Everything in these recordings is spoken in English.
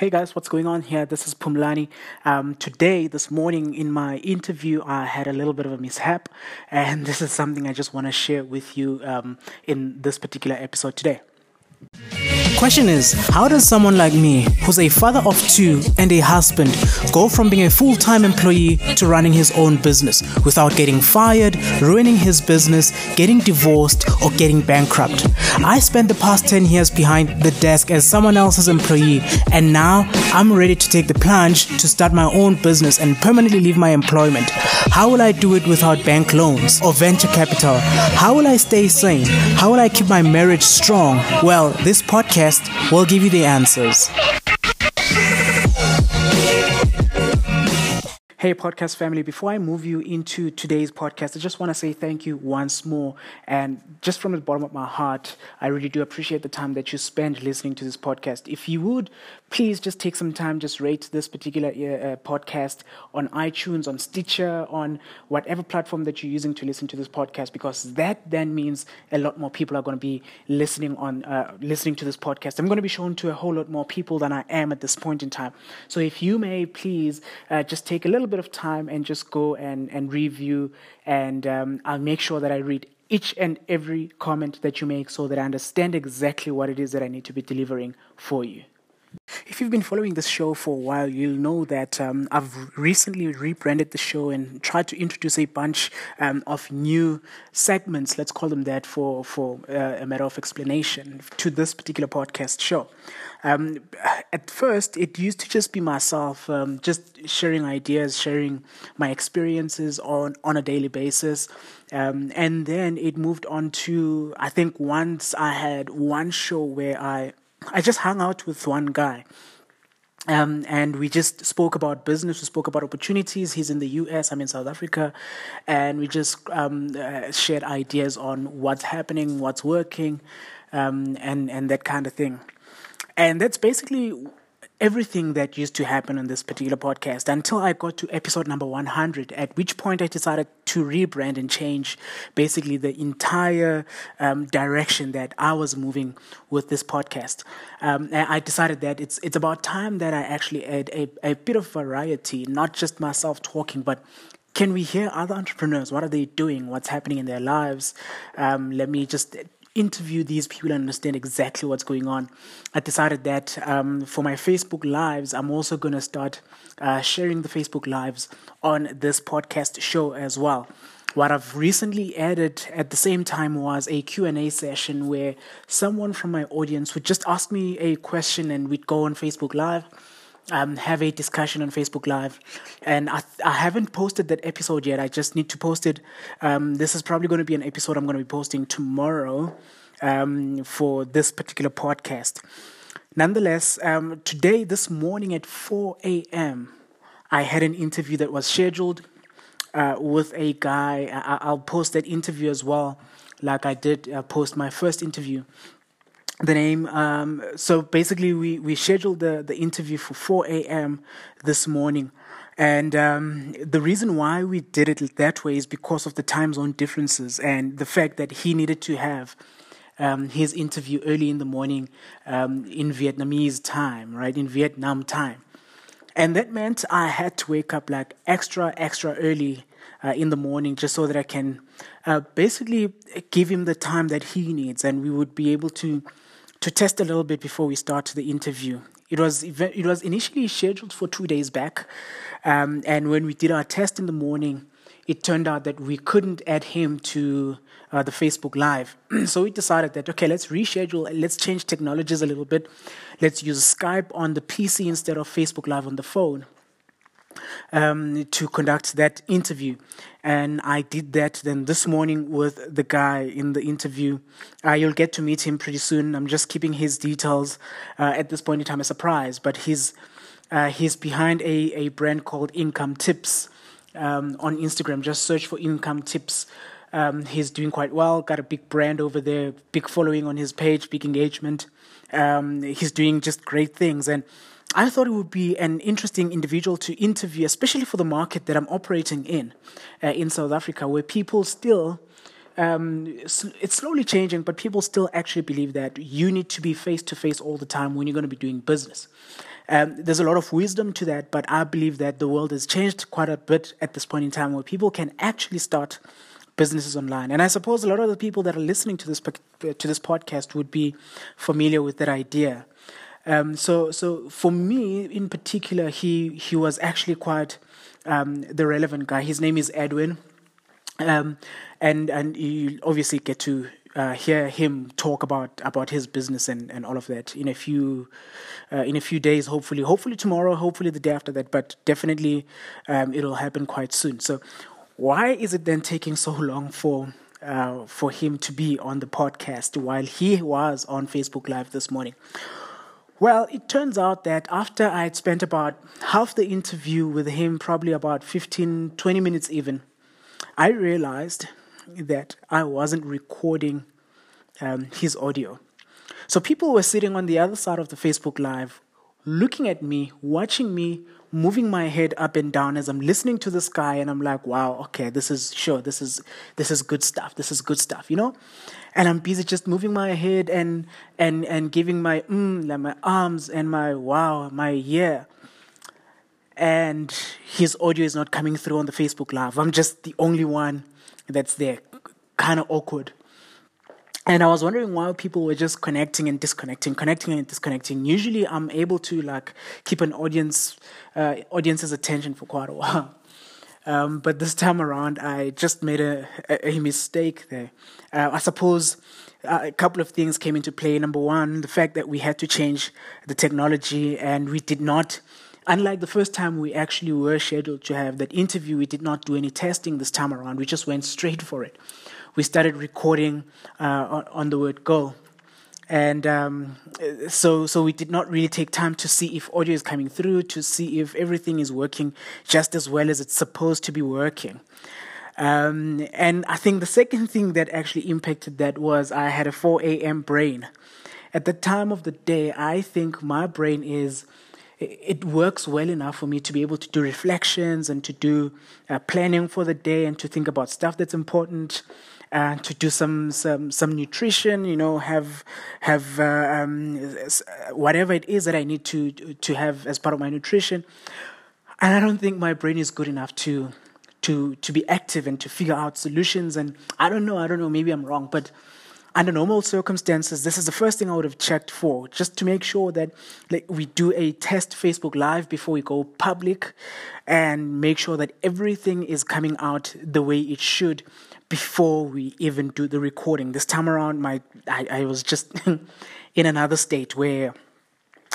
Hey guys, what's going on here? This is Phumlani. Um, today, this morning in my interview, I had a little bit of a mishap, and this is something I just want to share with you um, in this particular episode today. Question is, how does someone like me, who's a father of two and a husband, go from being a full time employee to running his own business without getting fired, ruining his business, getting divorced, or getting bankrupt? I spent the past 10 years behind the desk as someone else's employee, and now I'm ready to take the plunge to start my own business and permanently leave my employment. How will I do it without bank loans or venture capital? How will I stay sane? How will I keep my marriage strong? Well, this podcast will give you the answers. Hey, podcast family, before I move you into today's podcast, I just want to say thank you once more. And just from the bottom of my heart, I really do appreciate the time that you spend listening to this podcast. If you would, please just take some time, just rate this particular uh, podcast on iTunes, on Stitcher, on whatever platform that you're using to listen to this podcast, because that then means a lot more people are going to be listening on uh, listening to this podcast. I'm going to be shown to a whole lot more people than I am at this point in time. So if you may, please uh, just take a little bit of time and just go and, and review, and um, I'll make sure that I read each and every comment that you make so that I understand exactly what it is that I need to be delivering for you. If you've been following this show for a while, you'll know that um, I've recently rebranded the show and tried to introduce a bunch um, of new segments, let's call them that, for, for uh, a matter of explanation to this particular podcast show. Um, at first, it used to just be myself, um, just sharing ideas, sharing my experiences on, on a daily basis. Um, and then it moved on to, I think once I had one show where I, I just hung out with one guy. Um, and we just spoke about business. We spoke about opportunities. He's in the US. I'm in South Africa, and we just um, uh, shared ideas on what's happening, what's working, um, and and that kind of thing. And that's basically everything that used to happen on this particular podcast until I got to episode number 100, at which point I decided to rebrand and change basically the entire um, direction that I was moving with this podcast. Um, I decided that it's it's about time that I actually add a, a bit of variety, not just myself talking, but can we hear other entrepreneurs? What are they doing? What's happening in their lives? Um, let me just interview these people and understand exactly what's going on. I decided that um, for my Facebook Lives, I'm also going to start uh, sharing the Facebook Lives on this podcast show as well. What I've recently added at the same time was a Q&A session where someone from my audience would just ask me a question and we'd go on Facebook Live um, have a discussion on Facebook Live. And I, I haven't posted that episode yet. I just need to post it. Um, this is probably going to be an episode I'm going to be posting tomorrow um, for this particular podcast. Nonetheless, um, today, this morning at 4 a.m., I had an interview that was scheduled uh, with a guy. I, will post that interview as well, like I did uh, post my first interview the name. Um, so basically, we, we scheduled the, the interview for 4 a.m. this morning. And um, the reason why we did it that way is because of the time zone differences and the fact that he needed to have um, his interview early in the morning um, in Vietnamese time, right? In Vietnam time. And that meant I had to wake up like extra, extra early uh, in the morning just so that I can uh, basically give him the time that he needs and we would be able to to test a little bit before we start the interview. It was it was initially scheduled for two days back, um, and when we did our test in the morning, it turned out that we couldn't add him to uh, the Facebook Live. so we decided that okay, let's reschedule, let's change technologies a little bit, let's use Skype on the PC instead of Facebook Live on the phone um, to conduct that interview. And I did that then this morning with the guy in the interview. Uh, you'll get to meet him pretty soon. I'm just keeping his details uh, at this point in time a surprise, but he's, uh, he's behind a, a brand called Income Tips um, on Instagram. Just search for Income Tips. Um, he's doing quite well, got a big brand over there, big following on his page, big engagement. Um, he's doing just great things. And I thought it would be an interesting individual to interview, especially for the market that I'm operating in, uh, in South Africa, where people still um, it's slowly changing, but people still actually believe that you need to be face to face all the time when you're going to be doing business. Um, there's a lot of wisdom to that, but I believe that the world has changed quite a bit at this point in time where people can actually start businesses online. And I suppose a lot of the people that are listening to this to this podcast would be familiar with that idea. Um, so, so for me in particular, he he was actually quite um, the relevant guy. His name is Edwin, um, and and you obviously get to uh, hear him talk about about his business and, and all of that in a few uh, in a few days. Hopefully, hopefully tomorrow, hopefully the day after that, but definitely um, it'll happen quite soon. So, why is it then taking so long for uh, for him to be on the podcast while he was on Facebook Live this morning? Well, it turns out that after I had spent about half the interview with him, probably about 15, 20 minutes even, I realized that I wasn't recording um, his audio. So people were sitting on the other side of the Facebook Live, looking at me, watching me, moving my head up and down as I'm listening to this guy, and I'm like, wow, okay, this is sure, this is this is good stuff. This is good stuff, you know and I'm busy just moving my head and and and giving my mm, like my arms and my wow, my yeah. And his audio is not coming through on the Facebook Live. I'm just the only one that's there. Kind of awkward. And I was wondering why people were just connecting and disconnecting, connecting and disconnecting. Usually, I'm able to like keep an audience, uh, audience's attention for quite a while. Um, but this time around, I just made a, a, a mistake there. Uh, I suppose uh, a couple of things came into play. Number one, the fact that we had to change the technology and we did not. Unlike the first time we actually were scheduled to have that interview, we did not do any testing this time around. We just went straight for it. We started recording uh, on, on the word go. And um, so so we did not really take time to see if audio is coming through to see if everything is working just as well as it's supposed to be working. Um, and i think the second thing that actually impacted that was i had a 4 a.m brain. At the time of the day i think my brain is it works well enough for me to be able to do reflections and to do uh, planning for the day and to think about stuff that's important uh, to do some some some nutrition. You know, have have uh, um, whatever it is that I need to to have as part of my nutrition. And I don't think my brain is good enough to to to be active and to figure out solutions. And I don't know. I don't know. Maybe I'm wrong, but under normal circumstances, this is the first thing I would have checked for, just to make sure that like we do a test Facebook Live before we go public, and make sure that everything is coming out the way it should before we even do the recording. This time around, my I, I was just in another state where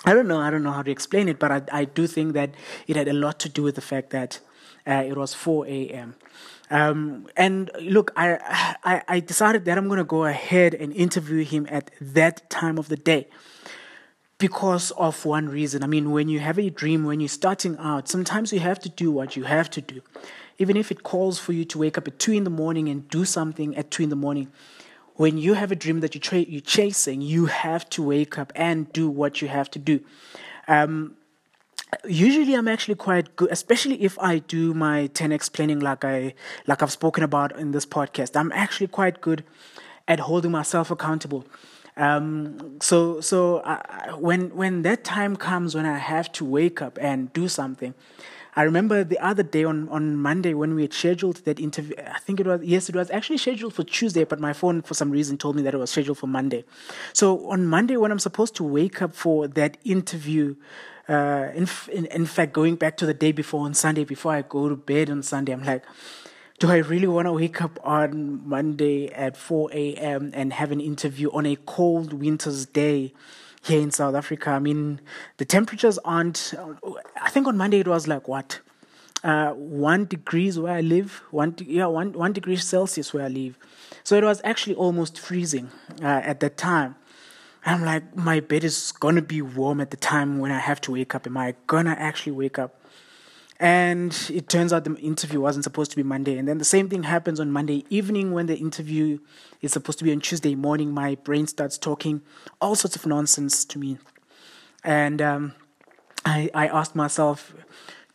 I don't know I don't know how to explain it, but I I do think that it had a lot to do with the fact that uh, it was 4 a.m. Um, and look, I, I, I decided that I'm going to go ahead and interview him at that time of the day because of one reason. I mean, when you have a dream, when you're starting out, sometimes you have to do what you have to do. Even if it calls for you to wake up at 2 in the morning and do something at 2 in the morning, when you have a dream that you're, tra- you're chasing, you have to wake up and do what you have to do. Um, usually i'm actually quite good especially if i do my 10x planning like i like i've spoken about in this podcast i'm actually quite good at holding myself accountable um, so so I, when when that time comes when i have to wake up and do something I remember the other day on, on Monday when we had scheduled that interview. I think it was, yes, it was actually scheduled for Tuesday, but my phone for some reason told me that it was scheduled for Monday. So on Monday, when I'm supposed to wake up for that interview, uh, in, in, in fact, going back to the day before on Sunday, before I go to bed on Sunday, I'm like, do I really want to wake up on Monday at 4 a.m. and have an interview on a cold winter's day here in South Africa? I mean, the temperatures aren't, I think on Monday it was like what? Uh, one degrees where I live, one yeah, one one degree Celsius where I live, so it was actually almost freezing uh, at that time. I'm like, my bed is gonna be warm at the time when I have to wake up. Am I gonna actually wake up? And it turns out the interview wasn't supposed to be Monday. And then the same thing happens on Monday evening when the interview is supposed to be on Tuesday morning. My brain starts talking all sorts of nonsense to me. And um, I, I asked myself,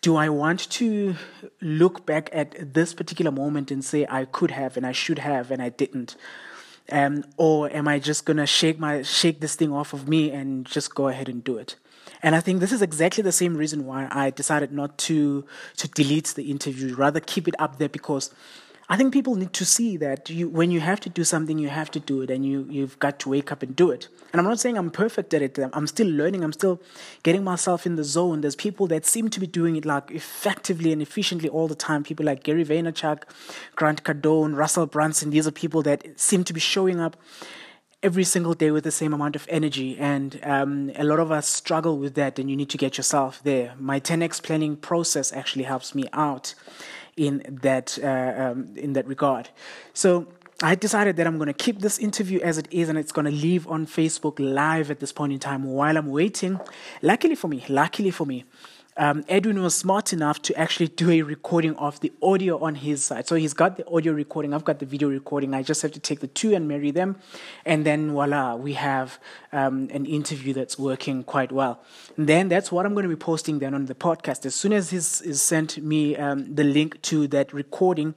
do I want to look back at this particular moment and say I could have and I should have and I didn't? Um, or am I just gonna shake my shake this thing off of me and just go ahead and do it? And I think this is exactly the same reason why I decided not to to delete the interview, rather keep it up there because I think people need to see that you, when you have to do something, you have to do it, and you you've got to wake up and do it. And I'm not saying I'm perfect at it. I'm still learning. I'm still getting myself in the zone. There's people that seem to be doing it like effectively and efficiently all the time. People like Gary Vaynerchuk, Grant Cardone, Russell Brunson. These are people that seem to be showing up every single day with the same amount of energy. And um, a lot of us struggle with that, and you need to get yourself there. My 10x planning process actually helps me out in that uh, um, in that regard. So I decided that I'm going to keep this interview as it is, and it's going to leave on Facebook Live at this point in time while I'm waiting. Luckily for me, luckily for me, um, Edwin was smart enough to actually do a recording of the audio on his side. So he's got the audio recording, I've got the video recording. I just have to take the two and marry them. And then voila, we have um, an interview that's working quite well. And then that's what I'm going to be posting then on the podcast. As soon as he's, he's sent me um, the link to that recording,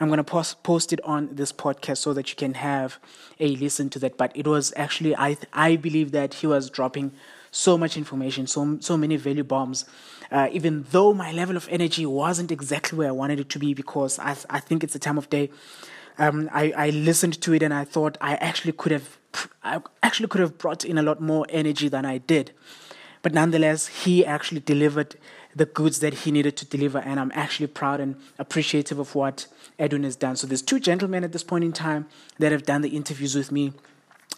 I'm going to post, post it on this podcast so that you can have a listen to that. But it was actually, I, I believe that he was dropping so much information, so so many value bombs. Uh, even though my level of energy wasn't exactly where I wanted it to be, because I I think it's the time of day. Um, I, I listened to it and I thought I actually could have I actually could have brought in a lot more energy than I did. But nonetheless, he actually delivered the goods that he needed to deliver, and I'm actually proud and appreciative of what Edwin has done. So there's two gentlemen at this point in time that have done the interviews with me.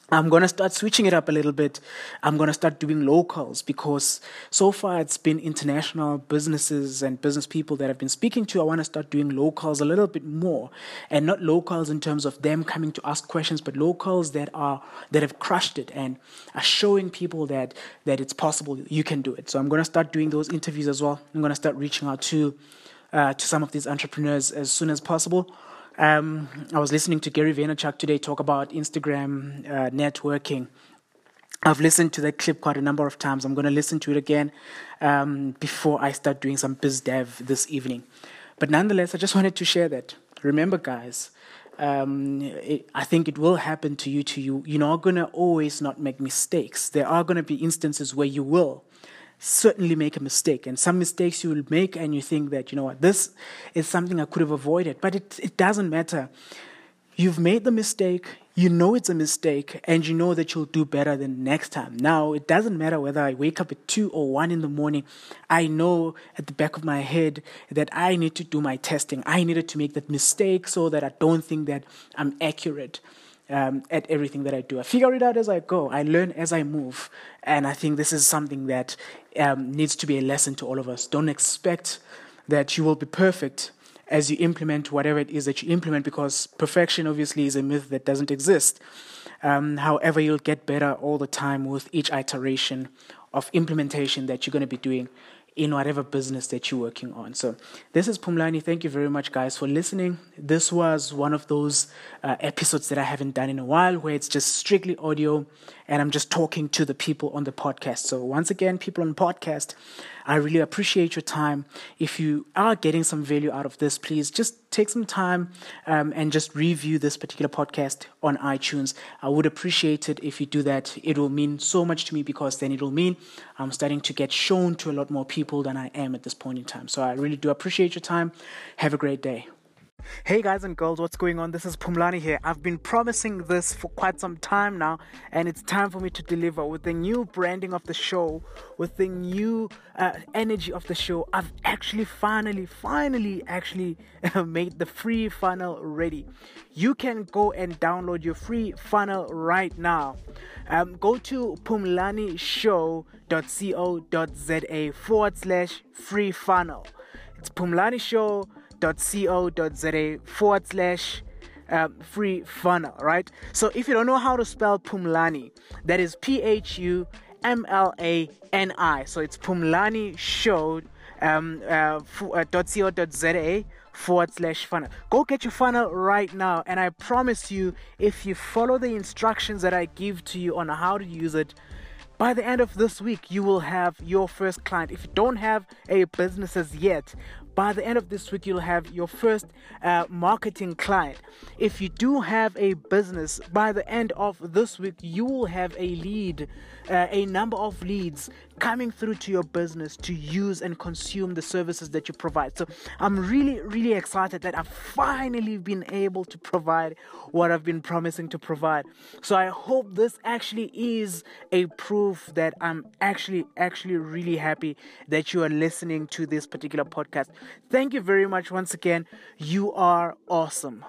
I'm going to start switching it up a little bit. I'm going to start doing locals because so far it's been international businesses and business people that I've been speaking to. I want to start doing locals a little bit more and not locals in terms of them coming to ask questions, but locals that are, that have crushed it and are showing people that, that it's possible you can do it. So I'm going to start doing those interviews as well. I'm going to start reaching out to, uh, to some of these entrepreneurs as soon as possible. Um, I was listening to Gary Vaynerchuk today talk about Instagram uh, networking. I've listened to that clip quite a number of times. I'm going to listen to it again um, before I start doing some biz dev this evening. But nonetheless, I just wanted to share that. Remember, guys, um, it, I think it will happen to you. To you, you're not going to always not make mistakes. There are going to be instances where you will certainly make a mistake. And some mistakes you will make, and you think that, you know what, this is something I could have avoided. But it, it doesn't matter. You've made the mistake, you know it's a mistake, and you know that you'll do better than next time. Now, it doesn't matter whether I wake up at 2 or 1 in the morning. I know at the back of my head that I need to do my testing. I needed to make that mistake so that I don't think that I'm accurate um, at everything that I do. I figure it out as I go. I learn as I move. And I think this is something that um, needs to be a lesson to all of us. Don't expect that you will be perfect as you implement whatever it is that you implement because perfection obviously is a myth that doesn't exist. Um, however, you'll get better all the time with each iteration of implementation that you're going to be doing in whatever business that you're working on. So, this is Phumlani. Thank you very much, guys, for listening. This was one of those uh, episodes that I haven't done in a while where it's just strictly audio and I'm just talking to the people on the podcast. So, once again, people on podcast, I really appreciate your time. If you are getting some value out of this, please just take some time um, and just review this particular podcast on iTunes. I would appreciate it if you do that. It will mean so much to me because then it will mean I'm starting to get shown to a lot more people than I am at this point in time. So, I really do appreciate your time. Have a great day. Hey guys and girls, what's going on? This is Phumlani here. I've been promising this for quite some time now, and it's time for me to deliver with the new branding of the show, with the new uh, energy of the show. I've actually finally, finally, actually made the free funnel ready. You can go and download your free funnel right now. Um, go to phumlanishow.co.za forward slash free funnel. It's Phumlani Show co.za forward slash um, free funnel, right? So if you don't know how to spell Phumlani, that is P H U M L A N I. So it's Phumlani Show um, uh, uh, .co.za forward slash funnel. Go get your funnel right now, and I promise you, if you follow the instructions that I give to you on how to use it, by the end of this week, you will have your first client. If you don't have a business as yet, by the end of this week, you'll have your first uh, marketing client. If you do have a business, by the end of this week, you will have a lead, uh, a number of leads coming through to your business to use and consume the services that you provide. So I'm really, really excited that I've finally been able to provide what I've been promising to provide. So I hope this actually is a proof that I'm actually, actually really happy that you are listening to this particular podcast. Thank you very much once again. You are awesome.